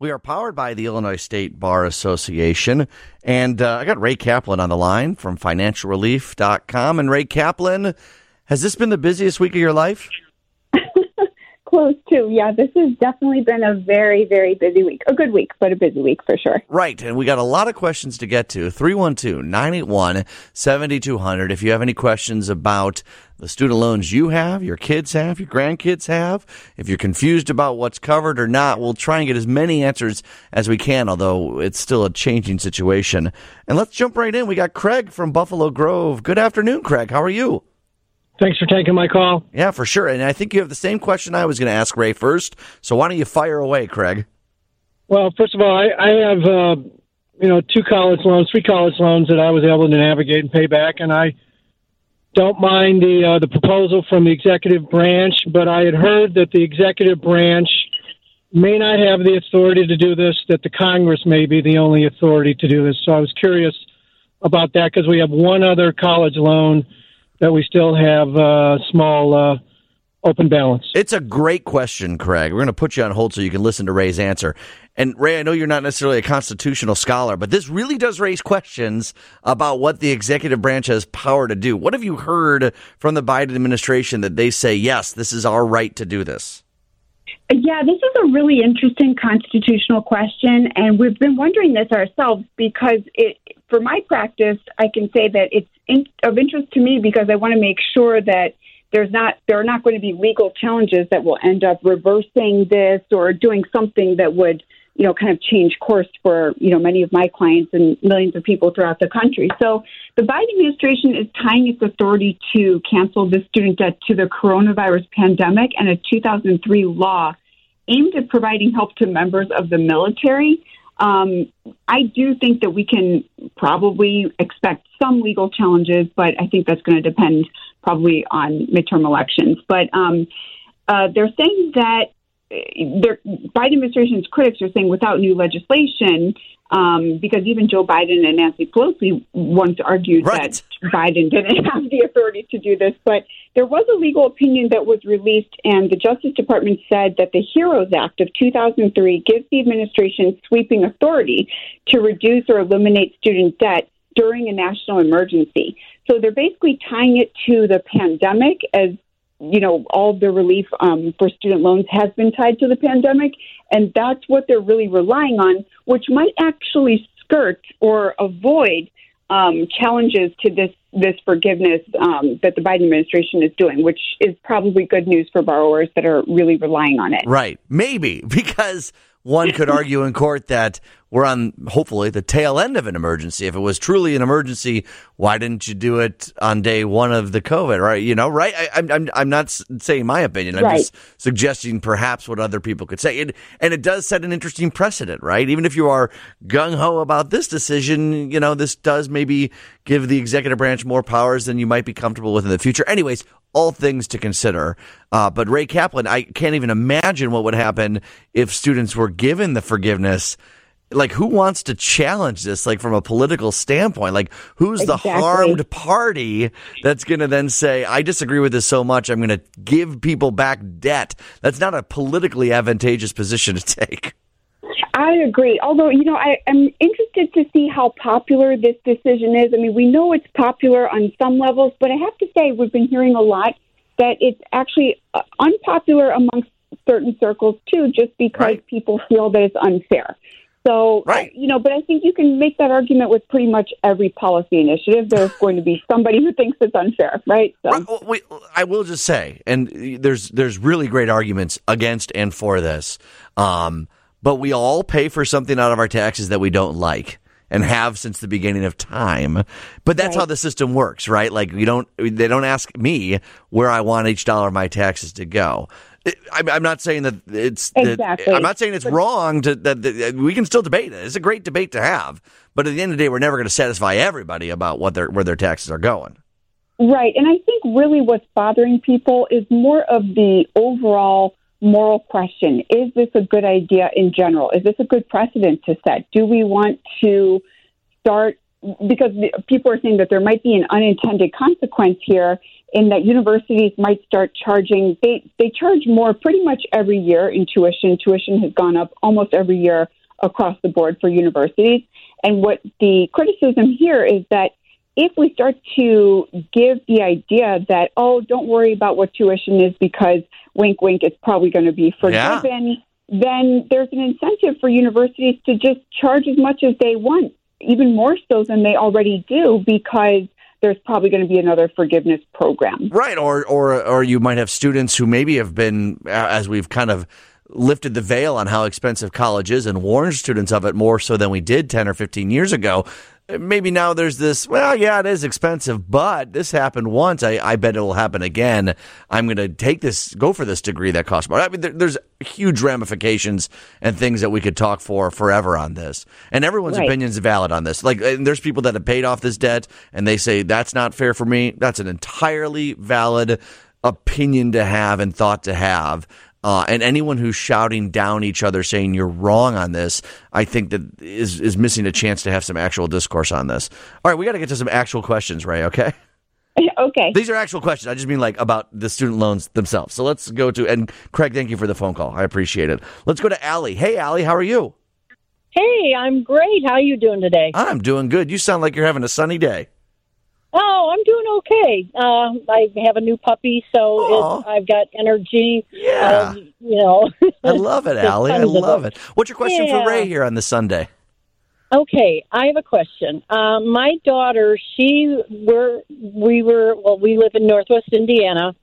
We are powered by the Illinois State Bar Association. And uh, I got Ray Kaplan on the line from financialrelief.com. And Ray Kaplan, has this been the busiest week of your life? Close to. Yeah, this has definitely been a very, very busy week. A good week, but a busy week for sure. Right. And we got a lot of questions to get to. 312 981 7200. If you have any questions about the student loans you have, your kids have, your grandkids have, if you're confused about what's covered or not, we'll try and get as many answers as we can, although it's still a changing situation. And let's jump right in. We got Craig from Buffalo Grove. Good afternoon, Craig. How are you? Thanks for taking my call. Yeah, for sure. And I think you have the same question I was going to ask Ray first. So why don't you fire away, Craig? Well, first of all, I, I have uh, you know two college loans, three college loans that I was able to navigate and pay back, and I don't mind the uh, the proposal from the executive branch, but I had heard that the executive branch may not have the authority to do this; that the Congress may be the only authority to do this. So I was curious about that because we have one other college loan that we still have a small uh, open balance? It's a great question, Craig. We're going to put you on hold so you can listen to Ray's answer. And Ray, I know you're not necessarily a constitutional scholar, but this really does raise questions about what the executive branch has power to do. What have you heard from the Biden administration that they say, yes, this is our right to do this? Yeah, this is a really interesting constitutional question, and we've been wondering this ourselves because it, for my practice, I can say that it's in, of interest to me because I want to make sure that there's not there are not going to be legal challenges that will end up reversing this or doing something that would you know kind of change course for you know many of my clients and millions of people throughout the country. So the Biden administration is tying its authority to cancel the student debt to the coronavirus pandemic and a 2003 law aimed at providing help to members of the military. Um, I do think that we can probably expect some legal challenges, but I think that's going to depend probably on midterm elections. But um, uh, they're saying that their Biden administration's critics are saying without new legislation, um, because even Joe Biden and Nancy Pelosi once argued right. that Biden didn't have the authority to do this. But there was a legal opinion that was released, and the Justice Department said that the HEROES Act of 2003 gives the administration sweeping authority to reduce or eliminate student debt during a national emergency. So they're basically tying it to the pandemic as you know, all the relief um, for student loans has been tied to the pandemic, and that's what they're really relying on, which might actually skirt or avoid um, challenges to this this forgiveness um, that the Biden administration is doing, which is probably good news for borrowers that are really relying on it. Right, maybe because one could argue in court that we're on hopefully the tail end of an emergency. If it was truly an emergency, why didn't you do it on day one of the COVID? Right? You know, right? I, am I'm I'm not saying my opinion. I'm right. just suggesting perhaps what other people could say. It, and it does set an interesting precedent, right? Even if you are gung ho about this decision, you know, this does maybe give the executive branch more powers than you might be comfortable with in the future. Anyways, all things to consider. Uh, but Ray Kaplan, I can't even imagine what would happen if students were given the forgiveness like who wants to challenge this like from a political standpoint like who's exactly. the harmed party that's going to then say i disagree with this so much i'm going to give people back debt that's not a politically advantageous position to take I agree. Although, you know, I, am interested to see how popular this decision is. I mean, we know it's popular on some levels, but I have to say, we've been hearing a lot that it's actually uh, unpopular amongst certain circles, too, just because right. people feel that it's unfair. So, right. you know, but I think you can make that argument with pretty much every policy initiative. There's going to be somebody who thinks it's unfair, right? So. well, I will just say, and there's there's really great arguments against and for this, um, but we all pay for something out of our taxes that we don't like and have since the beginning of time. But that's right. how the system works, right? Like you don't, they don't ask me where I want each dollar of my taxes to go. I'm not saying that it's. Exactly. That, I'm not saying it's wrong to that, that, We can still debate it. It's a great debate to have, but at the end of the day, we're never going to satisfy everybody about what their where their taxes are going. Right, and I think really what's bothering people is more of the overall moral question: Is this a good idea in general? Is this a good precedent to set? Do we want to start? Because people are saying that there might be an unintended consequence here in that universities might start charging they they charge more pretty much every year in tuition tuition has gone up almost every year across the board for universities and what the criticism here is that if we start to give the idea that oh don't worry about what tuition is because wink wink it's probably going to be forgiven yeah. then there's an incentive for universities to just charge as much as they want even more so than they already do because there's probably going to be another forgiveness program. Right, or or or you might have students who maybe have been as we've kind of lifted the veil on how expensive college is and warned students of it more so than we did 10 or 15 years ago maybe now there's this, well, yeah, it is expensive, but this happened once. I, I bet it'll happen again. I'm going to take this, go for this degree that costs more. I mean, there, there's huge ramifications and things that we could talk for forever on this. And everyone's right. opinion is valid on this. Like, there's people that have paid off this debt and they say, that's not fair for me. That's an entirely valid opinion to have and thought to have. Uh, and anyone who's shouting down each other saying you're wrong on this, I think that is is missing a chance to have some actual discourse on this. All right, we got to get to some actual questions, Ray. Okay. Okay. These are actual questions. I just mean like about the student loans themselves. So let's go to and Craig, thank you for the phone call. I appreciate it. Let's go to Allie. Hey, Allie, how are you? Hey, I'm great. How are you doing today? I'm doing good. You sound like you're having a sunny day. Oh, I'm doing okay. Uh, I have a new puppy, so I've got energy. Yeah, um, you know. I love it, Allie. I love it. What's your question yeah. for Ray here on the Sunday? Okay, I have a question. Uh, my daughter, she were we were well, we live in Northwest Indiana,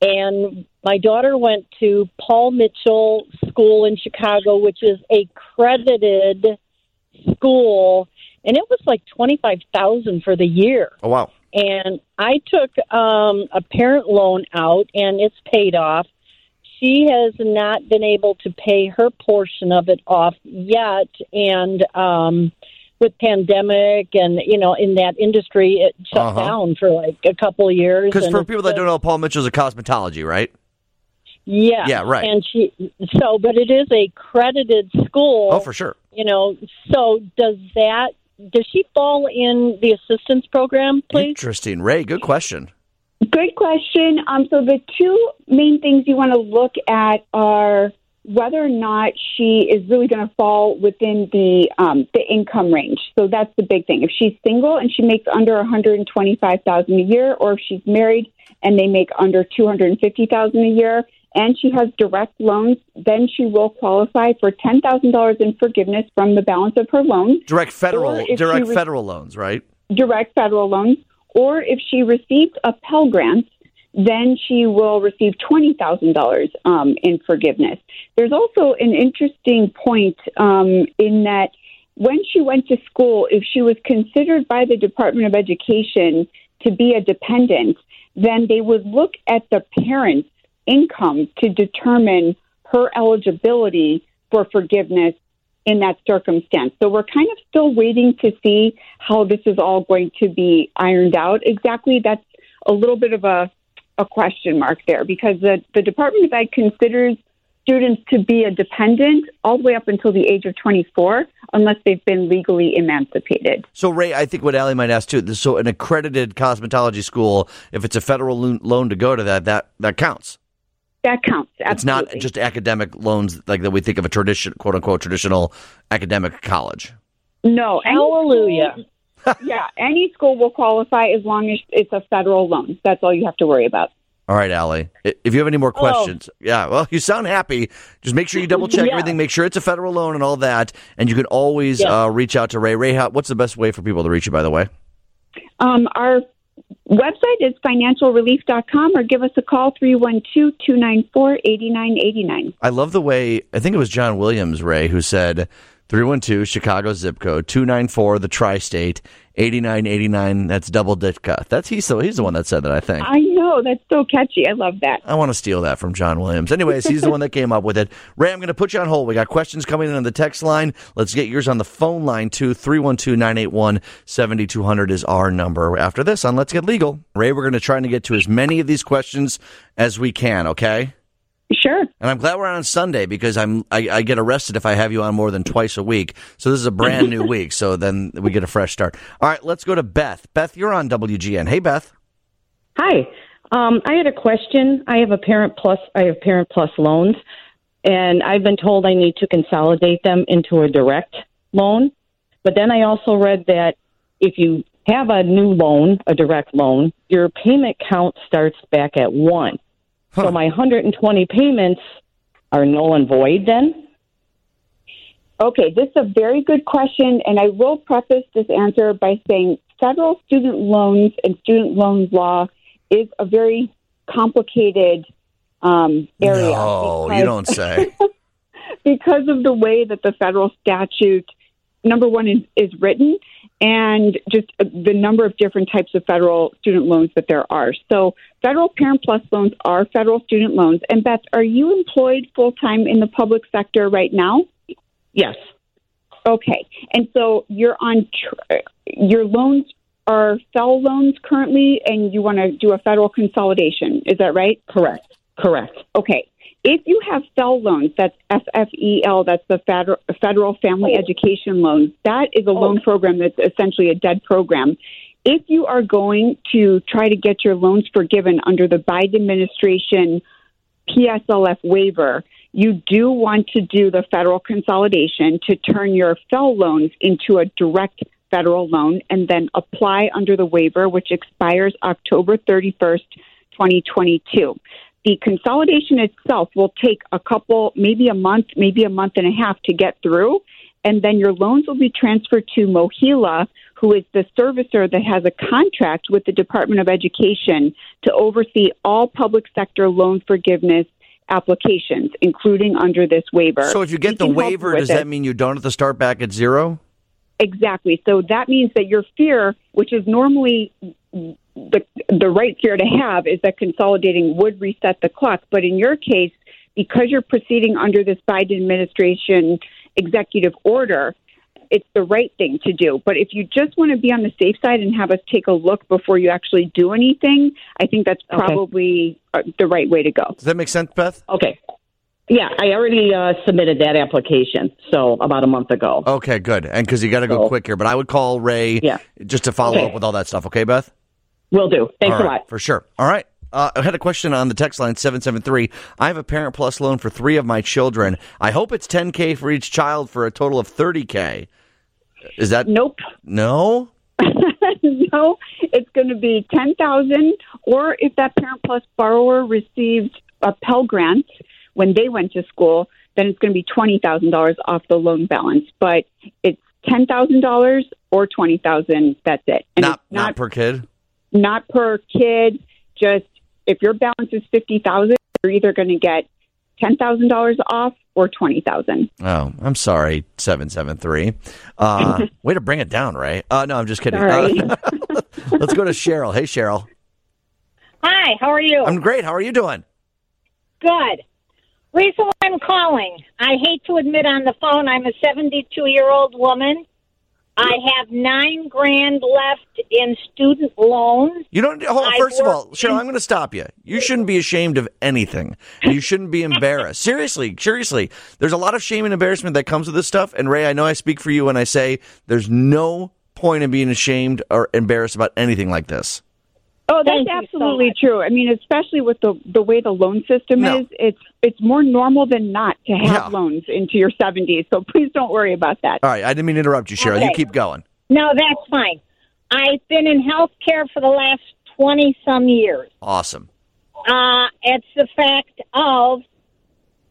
and my daughter went to Paul Mitchell School in Chicago, which is a credited school and it was like twenty five thousand for the year. Oh wow! And I took um, a parent loan out, and it's paid off. She has not been able to pay her portion of it off yet, and um, with pandemic and you know in that industry, it shut uh-huh. down for like a couple of years. Because for people that don't know, Paul Mitchell's a cosmetology, right? Yeah. Yeah, right. And she so but it is a credited school. Oh, for sure. You know, so does that does she fall in the assistance program, please? Interesting. Ray, good question. Good question. Um, so the two main things you want to look at are whether or not she is really going to fall within the um, the income range. So that's the big thing. If she's single and she makes under one hundred twenty five thousand a year, or if she's married and they make under two hundred fifty thousand a year, and she has direct loans, then she will qualify for ten thousand dollars in forgiveness from the balance of her loan. Direct federal, direct re- federal loans, right? Direct federal loans, or if she received a Pell Grant, then she will receive twenty thousand um, dollars in forgiveness. There's also an interesting point um, in that when she went to school, if she was considered by the Department of Education to be a dependent, then they would look at the parents income to determine her eligibility for forgiveness in that circumstance. So we're kind of still waiting to see how this is all going to be ironed out exactly. That's a little bit of a, a question mark there because the, the Department of Ed considers students to be a dependent all the way up until the age of 24 unless they've been legally emancipated. So, Ray, I think what Allie might ask too, so an accredited cosmetology school, if it's a federal loan to go to that, that, that counts. That counts. Absolutely. It's not just academic loans like that we think of a tradition, quote unquote, traditional academic college. No. Hallelujah. Yeah, any school will qualify as long as it's a federal loan. That's all you have to worry about. All right, Allie. If you have any more oh. questions, oh. yeah, well, you sound happy. Just make sure you double check yeah. everything. Make sure it's a federal loan and all that. And you can always yeah. uh, reach out to Ray. Ray, how, what's the best way for people to reach you, by the way? Um, our website is financialrelief.com or give us a call 312-294-8989. I love the way I think it was John Williams Ray who said 312 Chicago zip code 294 the tri-state 8989 that's double ditka. That's he's so he's the one that said that I think. I know that's so catchy. I love that. I want to steal that from John Williams. Anyways, he's the one that came up with it. Ray, I'm going to put you on hold. We got questions coming in on the text line. Let's get yours on the phone line too. 312-981-7200 is our number. After this on Let's Get Legal. Ray, we're going to try to get to as many of these questions as we can, okay? Sure. And I'm glad we're on Sunday because I'm I, I, get arrested if I have you on more than twice a week. So this is a brand new week. So then we get a fresh start. All right, let's go to Beth. Beth, you're on WGN. Hey, Beth. Hi. Um, I had a question. I have a Parent Plus. I have Parent Plus loans, and I've been told I need to consolidate them into a direct loan. But then I also read that if you have a new loan, a direct loan, your payment count starts back at one. Huh. So my 120 payments are null and void then? Okay, this is a very good question, and I will preface this answer by saying federal student loans and student loans law is a very complicated um, area. No, you don't say. because of the way that the federal statute, number one, is, is written, and just uh, the number of different types of federal student loans that there are. So, federal Parent Plus loans are federal student loans. And Beth, are you employed full time in the public sector right now? Yes. Okay, and so you're on tr- your loans are FEL loans currently, and you want to do a federal consolidation. Is that right? Correct. Correct. Okay. If you have FEL loans, that's FFEL, that's the federal, federal Family oh. Education Loan. That is a oh. loan program that's essentially a dead program. If you are going to try to get your loans forgiven under the Biden administration PSLF waiver, you do want to do the federal consolidation to turn your FEL loans into a direct federal loan and then apply under the waiver, which expires October 31st, 2022. The consolidation itself will take a couple, maybe a month, maybe a month and a half to get through. And then your loans will be transferred to MOHELA, who is the servicer that has a contract with the Department of Education to oversee all public sector loan forgiveness applications, including under this waiver. So if you get We the can help you waiver, does it. that mean you don't have to start back at zero? Exactly. So that means that your fear, which is normally the the right fear to have, is that consolidating would reset the clock. But in your case, because you're proceeding under this Biden administration executive order, it's the right thing to do. But if you just want to be on the safe side and have us take a look before you actually do anything, I think that's probably uh, the right way to go. Does that make sense, Beth? Okay. Yeah, I already uh, submitted that application, so about a month ago. Okay, good. And because you got to go So- quick here, but I would call Ray Yeah. just to follow Okay. up with all that stuff. Okay, Beth? Will do. Thanks All a lot. For sure. All right. Uh, I had a question on the text line 773. I have a Parent Plus loan for three of my children. I hope it's 10K for each child for a total of 30K. Is that Nope. no? no, it's going to be ten thousand, or if that Parent Plus borrower received a Pell Grant when they went to school, then it's going to be twenty thousand dollars off the loan balance. But it's ten thousand dollars or twenty thousand. That's it. And Not, not not per kid? Not per kid. Just if your balance is fifty thousand, you're either going to get ten thousand dollars off or twenty thousand. Oh, I'm sorry, 773. Uh, way to bring it down, Ray. Uh, no, I'm just kidding. Sorry. Uh, let's go to Cheryl. Hey, Cheryl. Hi, how are you? I'm great. How are you doing? good. Reason why I'm calling, I hate to admit on the phone, I'm a 72 year old woman. I have nine grand left in student loans. You don't. Hold on, first of all, Cheryl, I'm going to stop you. You shouldn't be ashamed of anything. You shouldn't be embarrassed. seriously, seriously. There's a lot of shame and embarrassment that comes with this stuff. And Ray, I know I speak for you when I say there's no point in being ashamed or embarrassed about anything like this. Oh, that's Thank you so absolutely true. I mean, especially with the the way the loan system No. is, it's it's more normal than not to have Yeah. loans into your 70s. So please don't worry about that. All right, I didn't mean to interrupt you, Cheryl. You keep going. No, that's fine. I've been in health care for the last 20 some years. Awesome. Uh, it's the fact of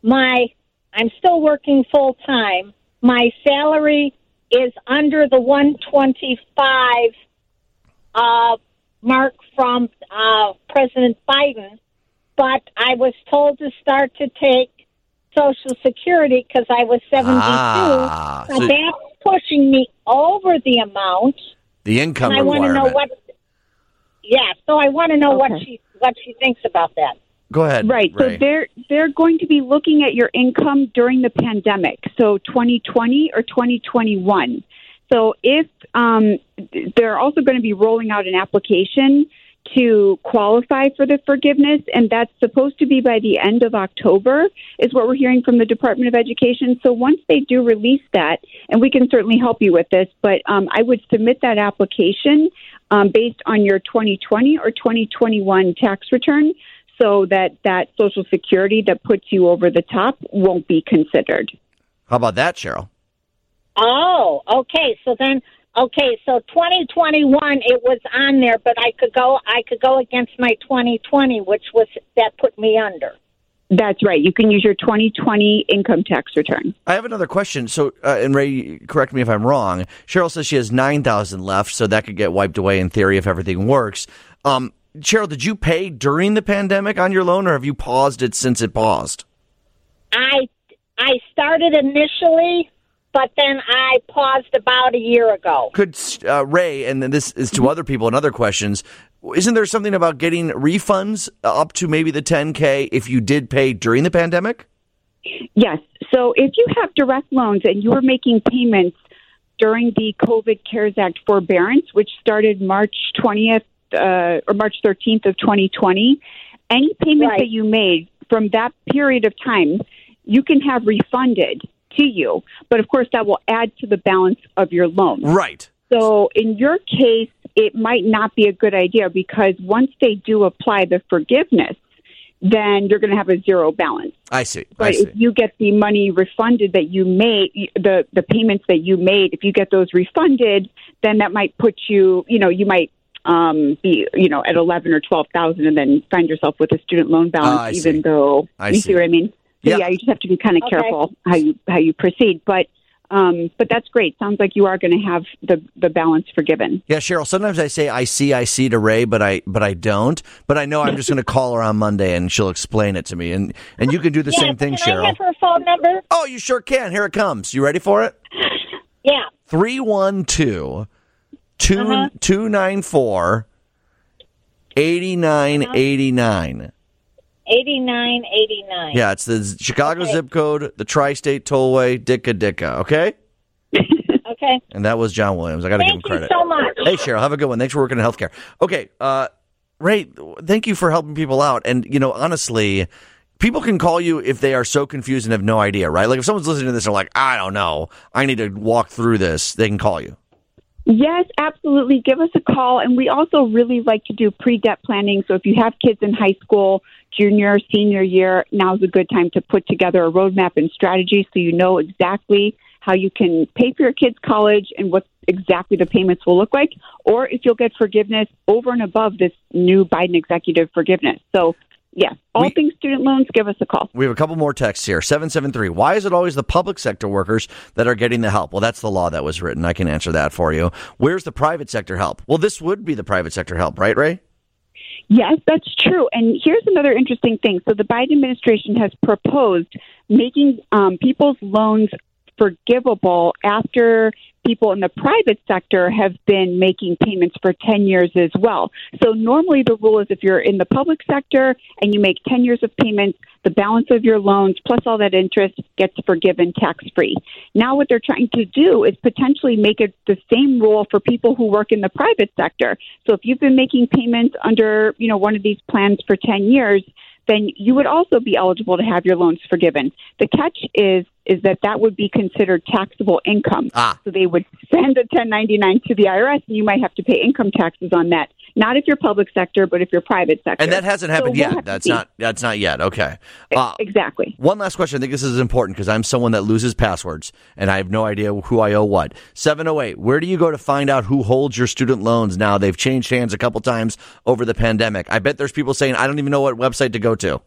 my, I'm still working full time. My salary is under the 125 uh, mark from uh, President Biden, but I was told to start to take Social Security because I was 72. Ah, but so that's pushing me over the amount the income and I want to requirement. know what. Yeah, so I want to know what she what she thinks about that. Go ahead. Right. Ray. So they're they're going to be looking at your income during the pandemic, so 2020 or 2021. So if um, they're also going to be rolling out an application to qualify for the forgiveness, and that's supposed to be by the end of October, is what we're hearing from the Department of Education. So once they do release that, and we can certainly help you with this, but um, I would submit that application um, based on your 2020 or 2021 tax return so that that Social Security that puts you over the top won't be considered. How about that, Cheryl? Oh, okay. So then, okay. So 2021, it was on there, but I could go. I could go against my 2020, which was that put me under. That's right. You can use your 2020 income tax return. I have another question. So, uh, and Ray, correct me if I'm wrong. Cheryl says she has nine thousand left, so that could get wiped away in theory if everything works. Um, Cheryl, did you pay during the pandemic on your loan, or have you paused it since it paused? I I started initially, but then I paused about a year ago. Could uh, Ray, and then this is to other people and other questions, isn't there something about getting refunds up to maybe the 10K if you did pay during the pandemic? Yes. So if you have direct loans and you were making payments during the COVID CARES Act forbearance, which started March 20th uh, or March 13th of 2020, any payments Right. that you made from that period of time, you can have refunded to you. But of course, that will add to the balance of your loan. Right. So in your case, it might not be a good idea because once they do apply the forgiveness, then you're going to have a zero balance. I see. I But see. if you get the money refunded that you made, the the payments that you made, if you get those refunded, then that might put you, you know, you might um, be, you know, at eleven or twelve thousand, and then find yourself with a student loan balance, I even though I you see. see what I mean. So Yeah. yeah, you just have to be kind of Okay. careful how you how you proceed. But um, but that's great. Sounds like you are going to have the the balance forgiven. Yeah, Cheryl. Sometimes I say I see, I see to Ray, but I, but I don't. But I know I'm just going to call her on Monday and she'll explain it to me. And and you can do the yeah, same thing, can I Cheryl. have her phone number? Oh, you sure can. Here it comes. You ready for it? Yeah. 312 Uh-huh. 294 8989. Eighty nine eighty nine. Yeah, it's the Chicago Okay. zip code, the tri state tollway, Ditka Ditka, okay? Okay. And that was John Williams. I got to give him Thank you credit. so much. Hey, Cheryl, have a good one. Thanks for working in healthcare. Okay, uh, Ray, thank you for helping people out. And, you know, honestly, people can call you if they are so confused and have no idea, right? Like if someone's listening to this and they're like, I don't know, I need to walk through this, they can call you. Yes, absolutely. Give us a call. And we also really like to do pre debt planning. So if you have kids in high school, junior, senior year, now's a good time to put together a roadmap and strategy so you know exactly how you can pay for your kids' college and what exactly the payments will look like, or if you'll get forgiveness over and above this new Biden executive forgiveness. So, yes, all We- things student loans, give us a call. We have a couple more texts here. 773. Why is it always the public sector workers that are getting the help? Well, that's the law that was written. I can answer that for you. Where's the private sector help? Well, this would be the private sector help, right, Ray? Yes, that's true. And here's another interesting thing. So the Biden administration has proposed making um, people's loans forgivable after people in the private sector have been making payments for 10 years as well. So normally the rule is if you're in the public sector and you make 10 years of payments, the balance of your loans plus all that interest gets forgiven tax free. Now what they're trying to do is potentially make it the same rule for people who work in the private sector. So if you've been making payments under, you know, one of these plans for 10 years, then you would also be eligible to have your loans forgiven. The catch is is that that would be considered taxable income. Ah. So they would send a 1099 to the IRS, and you might have to pay income taxes on that. Not if you're public sector, but if you're private sector. And that hasn't happened So we'll yet. That's not that's not yet. Okay. Uh, exactly. One last question. I think this is important because I'm someone that loses passwords and I have no idea who I owe what. 708, where do you go to find out who holds your student loans now? They've changed hands a couple times over the pandemic. I bet there's people saying, I don't even know what website to go to.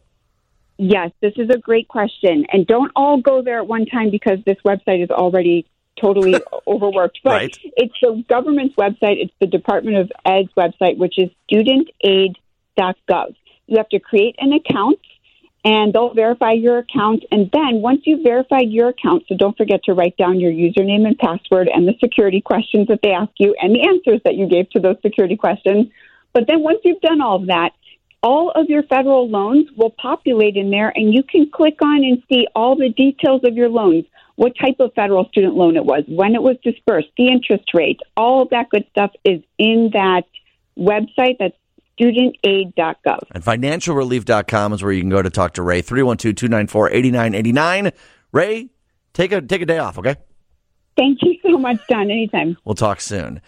Yes, this is a great question. And don't all go there at one time because this website is already totally overworked. But Right. it's the government's website, it's the Department of Ed's website, which is studentaid.gov. You have to create an account and they'll verify your account. And then once you've verified your account, so don't forget to write down your username and password and the security questions that they ask you and the answers that you gave to those security questions. But then once you've done all of that, all of your federal loans will populate in there and you can click on and see all the details of your loans what type of federal student loan it was when it was dispersed the interest rate all that good stuff is in that website that's studentaid.gov And financialrelief.com is where you can go to talk to Ray. 312 294 8989. Ray, take a, take a day off, okay? thank you so much don anytime We'll talk soon.